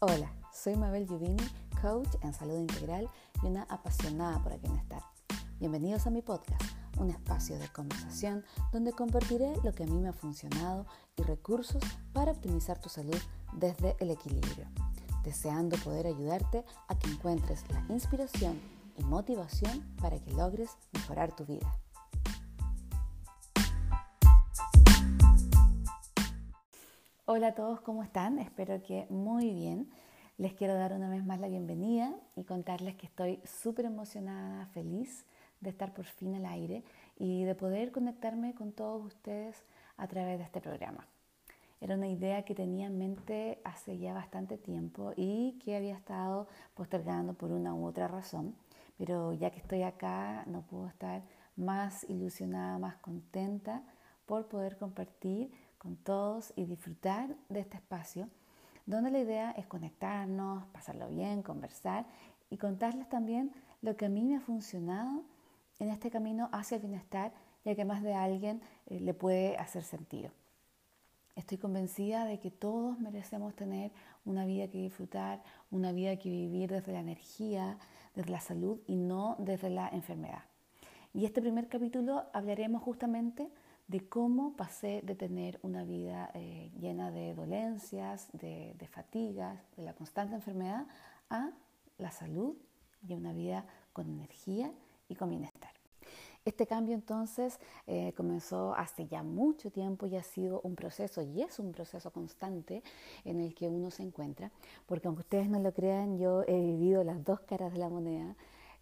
Hola, soy Mabel Giuvini, coach en salud integral y una apasionada por el bienestar. Bienvenidos a mi podcast, un espacio de conversación donde compartiré lo que a mí me ha funcionado y recursos para optimizar tu salud desde el equilibrio, deseando poder ayudarte a que encuentres la inspiración y motivación para que logres mejorar tu vida. Hola a todos, ¿cómo están? Espero que muy bien. Les quiero dar una vez más la bienvenida y contarles que estoy súper emocionada, feliz de estar por fin al aire y de poder conectarme con todos ustedes a través de este programa. Era una idea que tenía en mente hace ya bastante tiempo y que había estado postergando por una u otra razón, pero ya que estoy acá no puedo estar más ilusionada, más contenta por poder compartir con todos y disfrutar de este espacio donde la idea es conectarnos, pasarlo bien, conversar y contarles también lo que a mí me ha funcionado en este camino hacia el bienestar y que más de alguien eh, le puede hacer sentido. Estoy convencida de que todos merecemos tener una vida que disfrutar, una vida que vivir desde la energía, desde la salud y no desde la enfermedad. Y este primer capítulo hablaremos justamente de cómo pasé de tener una vida eh, llena de dolencias, de, fatigas, de la constante enfermedad, a la salud y una vida con energía y con bienestar. Este cambio entonces eh, comenzó hace ya mucho tiempo y ha sido un proceso y es un proceso constante en el que uno se encuentra, porque aunque ustedes no lo crean, yo he vivido las dos caras de la moneda.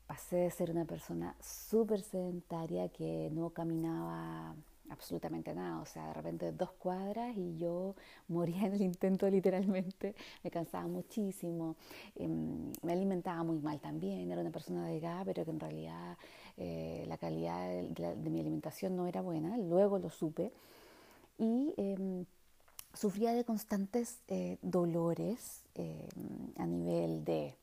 Pasé de ser una persona súper sedentaria que no caminaba absolutamente nada, o sea, de repente dos cuadras y yo moría en el intento literalmente, me cansaba muchísimo, em, me alimentaba muy mal también, era una persona delgada, pero que en realidad eh, la calidad de, mi alimentación no era buena, luego lo supe, y em, sufría de constantes eh, dolores em, a nivel de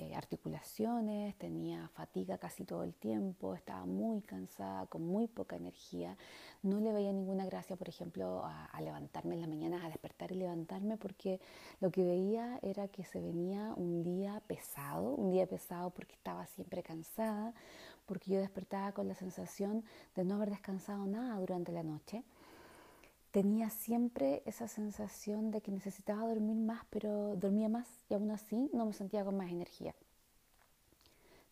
eh, articulaciones, tenía fatiga casi todo el tiempo, estaba muy cansada, con muy poca energía. No le veía ninguna gracia, por ejemplo, a, levantarme en la mañana, a despertar y levantarme, porque lo que veía era que se venía un día pesado, un día pesado porque estaba siempre cansada, porque yo despertaba con la sensación de no haber descansado nada durante la noche tenía siempre esa sensación de que necesitaba dormir más, pero dormía más y aún así no me sentía con más energía.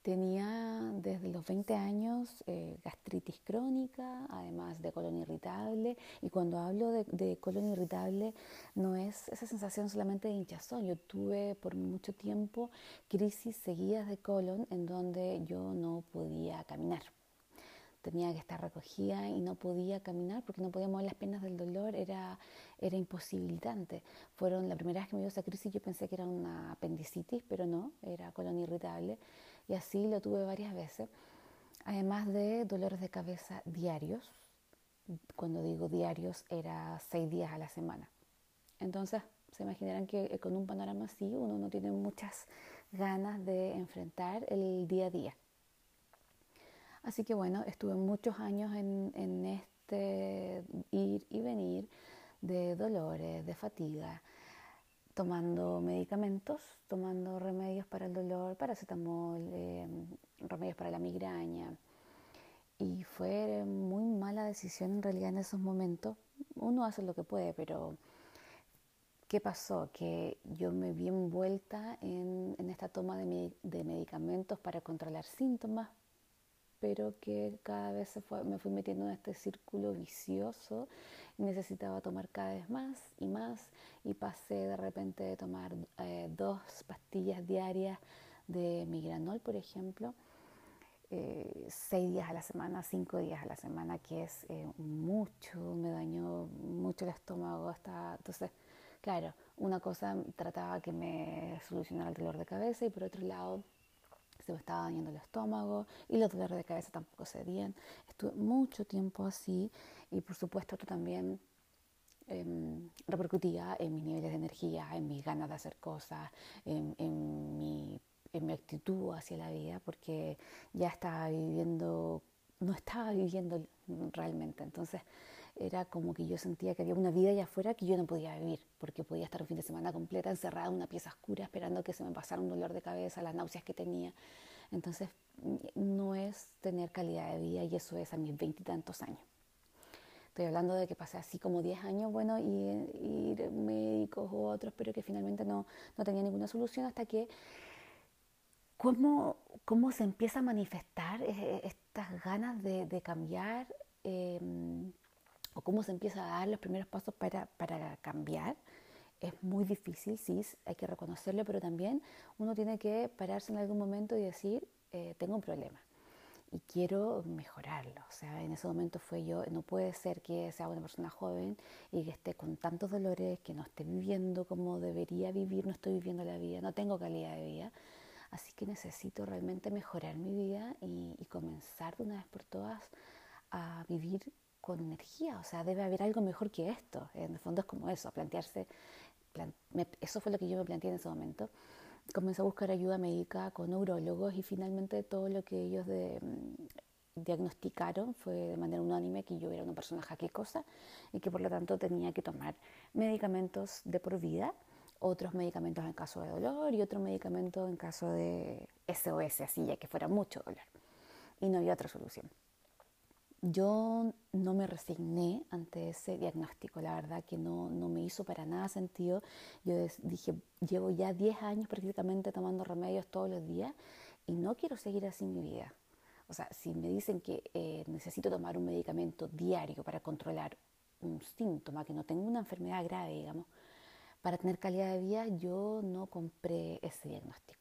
Tenía desde los 20 años eh, gastritis crónica, además de colon irritable. Y cuando hablo de, de, colon irritable, no es esa sensación solamente de hinchazón. Yo tuve por mucho tiempo crisis seguidas de colon en donde yo no podía caminar tenía que estar recogida y no podía caminar porque no podía mover las piernas del dolor, era, era imposibilitante. Fueron la primera vez que me dio esa crisis, yo pensé que era una apendicitis, pero no, era colon irritable y así lo tuve varias veces. Además de dolores de cabeza diarios, cuando digo diarios era seis días a la semana. Entonces, se imaginarán que con un panorama así uno no tiene muchas ganas de enfrentar el día a día. Así que bueno, estuve muchos años en, este ir y venir de dolores, de fatiga, tomando medicamentos, tomando remedios para el dolor, paracetamol, em, remedios para la migraña. Y fue muy mala decisión en realidad en esos momentos. Uno hace lo que puede, pero ¿qué pasó? Que yo me vi envuelta en, esta toma de medicamentos para controlar síntomas, pero que cada vez me fui metiendo en este círculo vicioso necesitaba tomar cada vez más y más y pasé de repente de tomar eh, dos pastillas diarias de migranol, por ejemplo, eh, seis días a la semana, cinco días a la semana, que es eh, mucho, me dañó mucho el estómago. Hasta, entonces, claro, una cosa trataba que me solucionara el dolor de cabeza y por otro lado se me estaba dañando el estómago y los dolores de cabeza tampoco cedían. Estuve mucho tiempo así y por supuesto esto también em, repercutía en mis niveles de energía, en mis ganas de hacer cosas, en, mi, en mi actitud hacia la vida, porque ya estaba viviendo no estaba viviendo realmente. Entonces era como que yo sentía que había una vida allá afuera que yo no podía vivir, porque podía estar un fin de semana completa encerrada en una pieza oscura esperando que se me pasara un dolor de cabeza, las náuseas que tenía. Entonces no es tener calidad de vida y eso es a mis veintitantos años. Estoy hablando de que pasé así como 10 años, bueno, y médicos u otros, pero que finalmente no, no tenía ninguna solución hasta que cómo, cómo se empieza a manifestar eh, estas ganas de, de cambiar eh, o cómo se empieza a dar los primeros pasos para, para cambiar. Es muy difícil, sí, hay que reconocerlo, pero también uno tiene que pararse en algún momento y decir, eh, tengo un problema y quiero mejorarlo. O sea, en ese momento fue yo, no puede ser que sea una persona joven y que esté con tantos dolores, que no esté viviendo como debería vivir, no estoy viviendo la vida, no tengo calidad de vida. Así que necesito realmente mejorar mi vida y, comenzar de una vez por todas a vivir con energía. O sea, debe haber algo mejor que esto. En el fondo es como eso, plantearse, eso fue lo que yo me planteé en ese momento comencé a buscar ayuda médica con neurólogos y finalmente todo lo que ellos mm, diagnosticaron fue de manera unánime que yo era una persona jaquecosa y que por lo tanto tenía que tomar medicamentos de por vida, otros medicamentos en caso de dolor y otros medicamentos en caso de SOS, así ya que fuera mucho dolor. Y no había otra solución yo no me resigné ante ese diagnóstico, la verdad que no, no me hizo para nada sentido. Yo dije, llevo ya 10 años prácticamente tomando remedios todos los días y no quiero seguir así mi vida. O sea, si me dicen que eh, necesito tomar un medicamento diario para controlar un síntoma, que no tengo una enfermedad grave, digamos, para tener calidad de vida, yo no compré ese diagnóstico.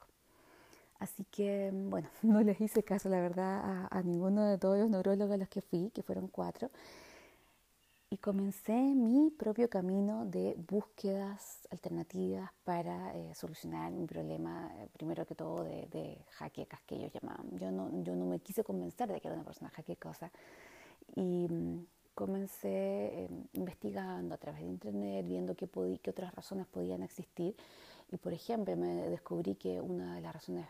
Así que, bueno, no les hice caso, la verdad, a, ninguno de todos los neurólogos a los que fui, que fueron cuatro. Y comencé mi propio camino de búsquedas alternativas para eh, solucionar mi problema, eh, primero que todo de, de, jaquecas que ellos llamaban. Yo no, yo no me quise convencer de que era una persona jaquecosa. Y mm, comencé em, investigando a través de internet, viendo qué, qué otras razones podían existir. Y por ejemplo, me descubrí que una de las razones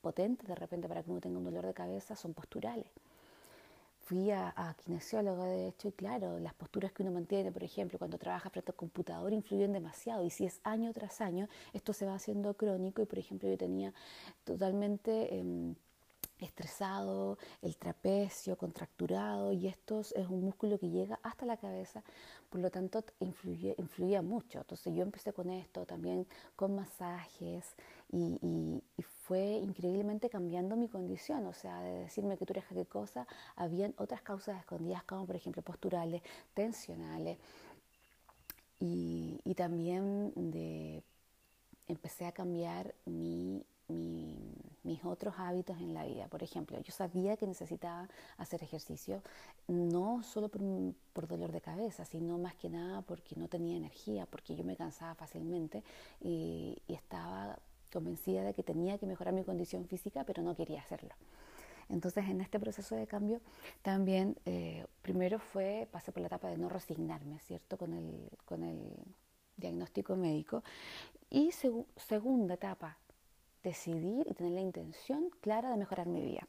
potentes de repente para que uno tenga un dolor de cabeza son posturales. Fui a, a kinesiólogo, de hecho, y claro, las posturas que uno mantiene, por ejemplo, cuando trabaja frente al computador, influyen demasiado. Y si es año tras año, esto se va haciendo crónico. Y, por ejemplo, yo tenía totalmente em, el trapecio contracturado, y esto es un músculo que llega hasta la cabeza, por lo tanto influye, influía mucho. Entonces yo empecé con esto también, con masajes, y, y, fue increíblemente cambiando mi condición, o sea, de decirme que tú eres qué cosa, habían otras causas escondidas, como por ejemplo posturales, tensionales, y, y también de empecé a cambiar mi mis otros hábitos en la vida. Por ejemplo, yo sabía que necesitaba hacer ejercicio, no solo por, dolor de cabeza, sino más que nada porque no tenía energía, porque yo me cansaba fácilmente y, estaba convencida de que tenía que mejorar mi condición física, pero no quería hacerlo. Entonces, en este proceso de cambio, también eh, primero fue, pasé por la etapa de no resignarme, ¿cierto? Con el, con el diagnóstico médico. Y segunda etapa, decidir y tener la intención clara de mejorar mi vida.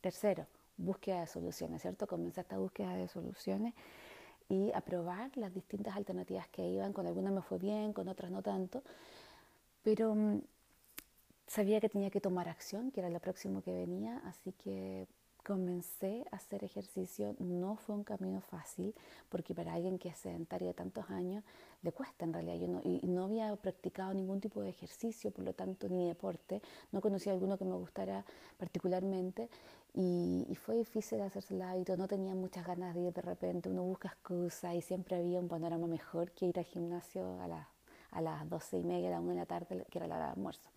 Tercero, búsqueda de soluciones, ¿cierto? Comencé esta búsqueda de soluciones y a probar las distintas alternativas que iban. Con algunas me fue bien, con otras no tanto, pero mm, sabía que tenía que tomar acción, que era lo próximo que venía, así que comencé a hacer ejercicio. No fue un camino fácil, porque para alguien que es sedentario de tantos años, le cuesta en realidad. Yo no, y no había practicado ningún tipo de ejercicio, por lo tanto, ni deporte. No conocía alguno que me gustara particularmente. Y, fue difícil hacerse el hábito, no tenía muchas ganas de ir de repente, uno busca excusas y siempre había un panorama mejor que ir al gimnasio a, la, a las doce y media, a la una de la tarde, que era la hora de almuerzo.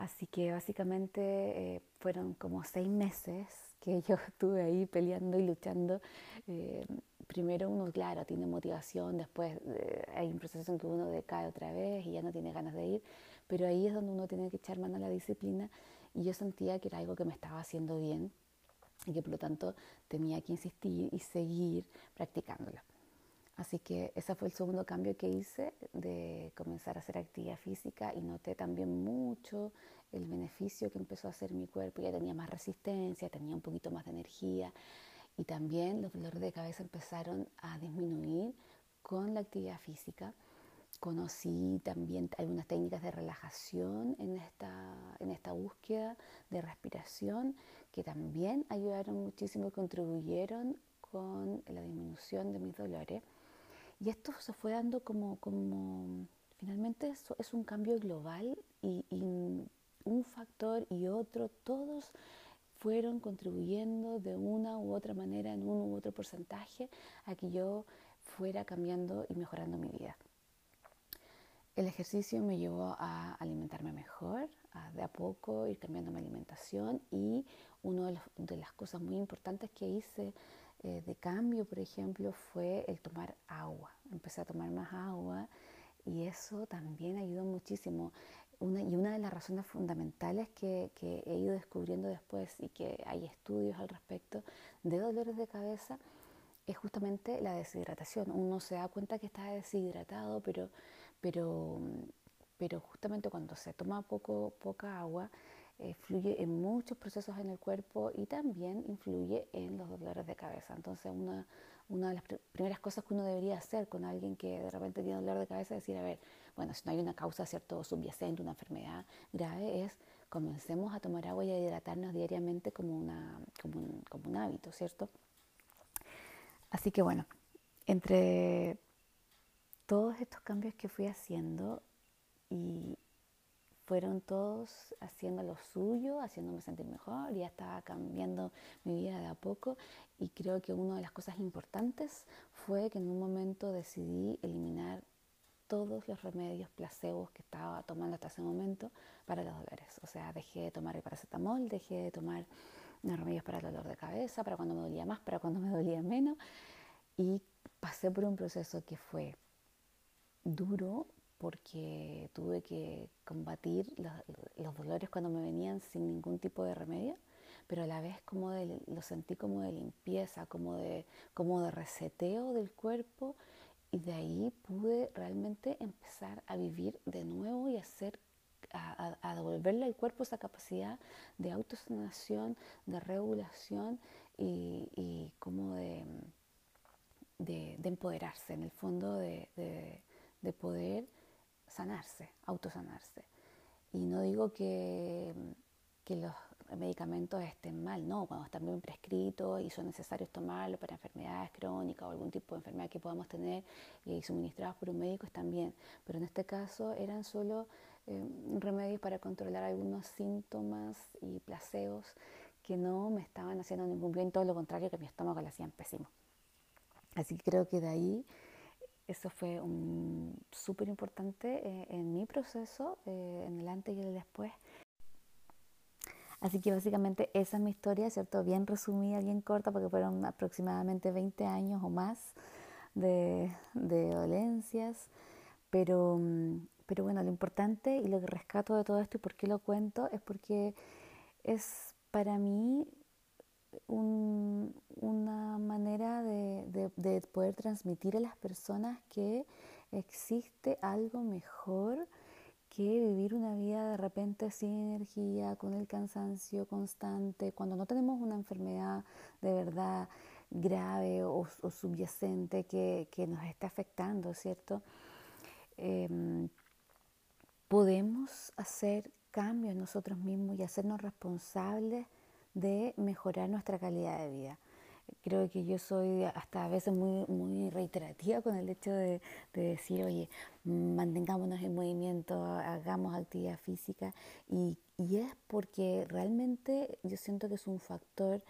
Así que básicamente eh, fueron como seis meses que yo estuve ahí peleando y luchando. Eh, primero uno, claro, tiene motivación, después eh, hay un proceso en que uno decae otra vez y ya no tiene ganas de ir, pero ahí es donde uno tiene que echar mano a la disciplina y yo sentía que era algo que me estaba haciendo bien y que por lo tanto tenía que insistir y seguir practicándolo. Así que ese fue el segundo cambio que hice de comenzar a hacer actividad física y noté también mucho el beneficio que empezó a hacer mi cuerpo. Ya tenía más resistencia, tenía un poquito más de energía y también los dolores de cabeza empezaron a disminuir con la actividad física. Conocí también algunas técnicas de relajación en esta, en esta búsqueda de respiración que también ayudaron muchísimo y contribuyeron con la disminución de mis dolores. Y esto se fue dando como, como finalmente eso es un cambio global y, un factor y otro, todos fueron contribuyendo de una u otra manera, en uno u otro porcentaje, a que yo fuera cambiando y mejorando mi vida. El ejercicio me llevó a alimentarme mejor, a de a poco ir cambiando mi alimentación y una de, las cosas muy importantes que hice eh, de cambio, por ejemplo, fue el tomar agua. Empecé a tomar más agua y eso también ayudó muchísimo. Y una de las razones fundamentales que, que, he ido descubriendo después y que hay estudios al respecto de dolores de cabeza es justamente la deshidratación. Uno se da cuenta que está deshidratado, pero, pero, pero justamente cuando se toma poco, poca agua, eh, fluye en muchos procesos en el cuerpo y también influye en los dolores de cabeza. Entonces, una, una de las primeras cosas que uno debería hacer con alguien que de repente tiene dolor de cabeza es decir, a ver, bueno, si no hay una causa cierto subyacente, una enfermedad grave, es comencemos a tomar agua y a hidratarnos diariamente como, una, como, un, como un hábito, ¿cierto? Así que bueno, entre todos estos cambios que fui haciendo y, fueron todos haciendo lo suyo, haciéndome sentir mejor, ya estaba cambiando mi vida de a poco y creo que una de las cosas importantes fue que en un momento decidí eliminar todos los remedios placebos que estaba tomando hasta ese momento para los dolores. O sea, dejé de tomar el paracetamol, dejé de tomar los remedios para el dolor de cabeza, para cuando me dolía más, para cuando me dolía menos. Y pasé por un proceso que fue duro, porque tuve que combatir los, dolores cuando me venían sin ningún tipo de remedio, pero a la vez como lo sentí como de limpieza, como de, como de reseteo del cuerpo y de ahí pude realmente empezar a vivir de nuevo y hacer a, devolverle al cuerpo esa capacidad de autosanación, de regulación y, como de, de, empoderarse, en el fondo de, de poder sanarse, autosanarse. Y no digo que, que los medicamentos estén mal, no, cuando están bien prescritos y son necesarios tomarlos para enfermedades crónicas o algún tipo de enfermedad que podamos tener y suministrados por un médico están bien, pero en este caso eran solo eh, remedios para controlar algunos síntomas y placeos que no me estaban haciendo ningún bien, todo lo contrario que mi estómago le hacían pésimo. Así que creo que de ahí eso fue súper importante eh, en mi proceso, eh, en el antes y el después. Así que básicamente esa es mi historia, ¿cierto? Bien resumida, bien corta, porque fueron aproximadamente 20 años o más de, dolencias. Pero, mm, pero bueno, lo importante y lo que rescato de todo esto y por qué lo cuento es porque es para mí una manera de, poder transmitir a las personas que existe algo mejor que vivir una vida de repente sin energía, con el cansancio constante, cuando no tenemos una enfermedad de verdad grave o, subyacente que, nos está afectando, ¿cierto? Em, podemos hacer cambios nosotros mismos y hacernos responsables de mejorar nuestra calidad de vida. Creo que yo soy hasta a veces muy, muy reiterativa con el hecho de, decir, oye, mantengámonos en movimiento, hagamos actividad física y, y es porque realmente yo siento que es un factor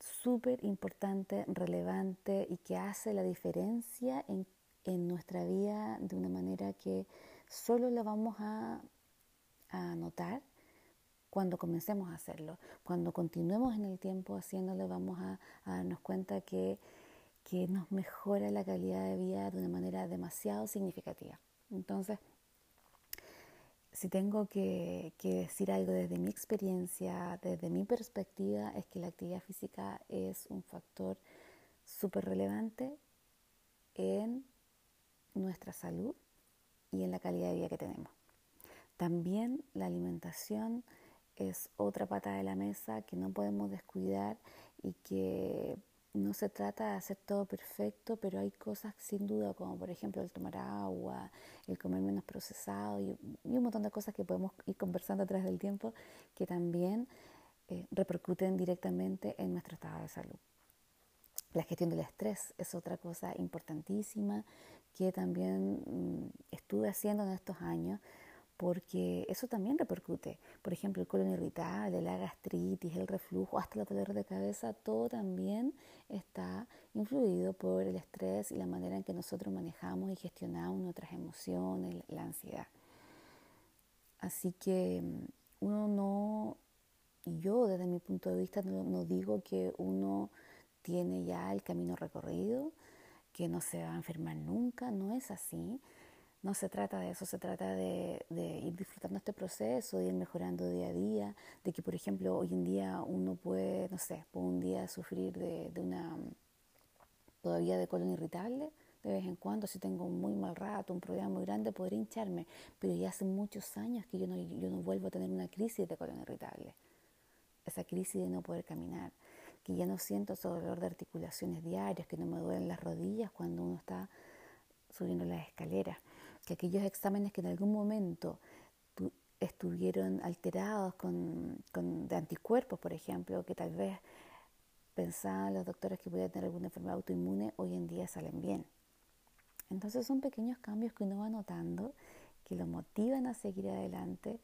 súper importante, relevante y que hace la diferencia en, en, nuestra vida de una manera que solo la vamos a, a notar cuando comencemos a hacerlo. Cuando continuemos en el tiempo haciéndolo, vamos a, darnos cuenta que, que, nos mejora la calidad de vida de una manera demasiado significativa. Entonces, si tengo que, que decir algo desde mi experiencia, desde mi perspectiva, es que la actividad física es un factor súper relevante en nuestra salud y en la calidad de vida que tenemos. También la alimentación es otra pata de la mesa que no podemos descuidar y que no se trata de hacer todo perfecto, pero hay cosas sin duda, como por ejemplo el tomar agua, el comer menos procesado y, un montón de cosas que podemos ir conversando a través del tiempo que también eh, repercuten directamente en nuestro estado de salud. La gestión del estrés es otra cosa importantísima que también mm, estuve haciendo en estos años porque eso también repercute. Por ejemplo, el colon irritable, la gastritis, el reflujo, hasta el dolor de cabeza, todo también está influido por el estrés y la manera en que nosotros manejamos y gestionamos nuestras emociones, la ansiedad. Así que mm, uno no, y yo desde mi punto de vista no, digo que uno tiene ya el camino recorrido, que no se va a enfermar nunca, no es así no se trata de eso, se trata de, ir disfrutando este proceso, de ir mejorando día a día, de que, por ejemplo, hoy en día uno puede, no sé, puede un día sufrir de, una, todavía de colon irritable, de vez en cuando, si tengo un muy mal rato, un problema muy grande, podría hincharme, pero ya hace muchos años que yo no, yo no vuelvo a tener una crisis de colon irritable, esa crisis de no poder caminar, que ya no siento ese dolor de articulaciones diarias, que no me duelen las rodillas cuando uno está subiendo las escaleras que aquellos exámenes que en algún momento estuvieron alterados con, de anticuerpos, por ejemplo, que tal vez pensaban los doctores que podía tener alguna enfermedad autoinmune, hoy en día salen bien. Entonces son pequeños cambios que uno va notando, que lo motivan a seguir adelante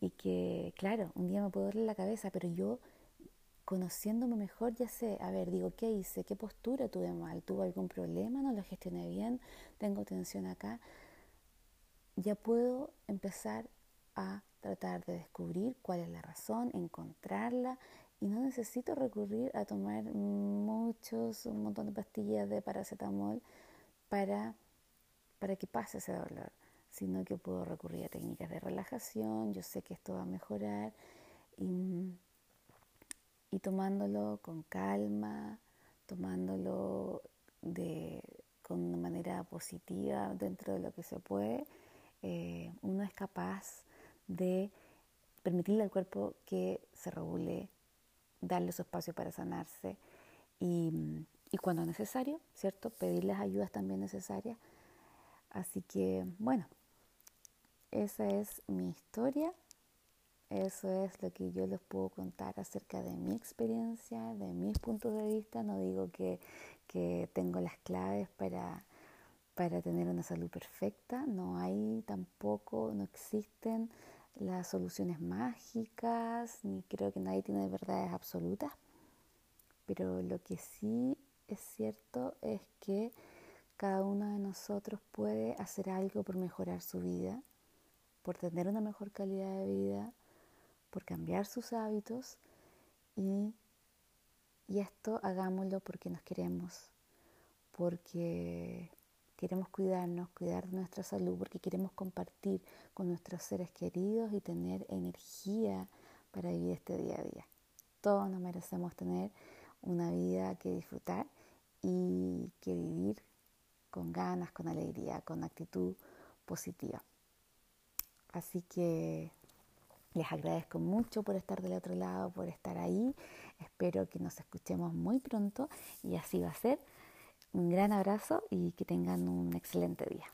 y que, claro, un día me puedo darle la cabeza, pero yo conociéndome mejor ya sé, a ver, digo, ¿qué hice? ¿Qué postura tuve mal? ¿Tuve algún problema? ¿No lo gestioné bien? ¿Tengo tensión acá? Ya puedo empezar a tratar de descubrir cuál es la razón, encontrarla y no necesito recurrir a tomar muchos, un montón de pastillas de paracetamol para, para que pase ese dolor, sino que puedo recurrir a técnicas de relajación, yo sé que esto va a mejorar y, y tomándolo con calma, tomándolo de, con una manera positiva dentro de lo que se puede eh, uno es capaz de permitirle al cuerpo que se regule, darle su espacio para sanarse y, y cuando es necesario, ¿cierto? Pedir las ayudas también necesarias. Así que, bueno, esa es mi historia. Eso es lo que yo les puedo contar acerca de mi experiencia, de mis puntos de vista. No digo que, que tengo las claves para para tener una salud perfecta. No hay tampoco, no existen las soluciones mágicas, ni creo que nadie tiene verdades absolutas. Pero lo que sí es cierto es que cada uno de nosotros puede hacer algo por mejorar su vida, por tener una mejor calidad de vida, por cambiar sus hábitos y, y esto hagámoslo porque nos queremos, porque queremos cuidarnos, cuidar nuestra salud, porque queremos compartir con nuestros seres queridos y tener energía para vivir este día a día. Todos nos merecemos tener una vida que disfrutar y que vivir con ganas, con alegría, con actitud positiva. Así que les agradezco mucho por estar del otro lado, por estar ahí. Espero que nos escuchemos muy pronto y así va a ser. Un gran abrazo y que tengan un excelente día.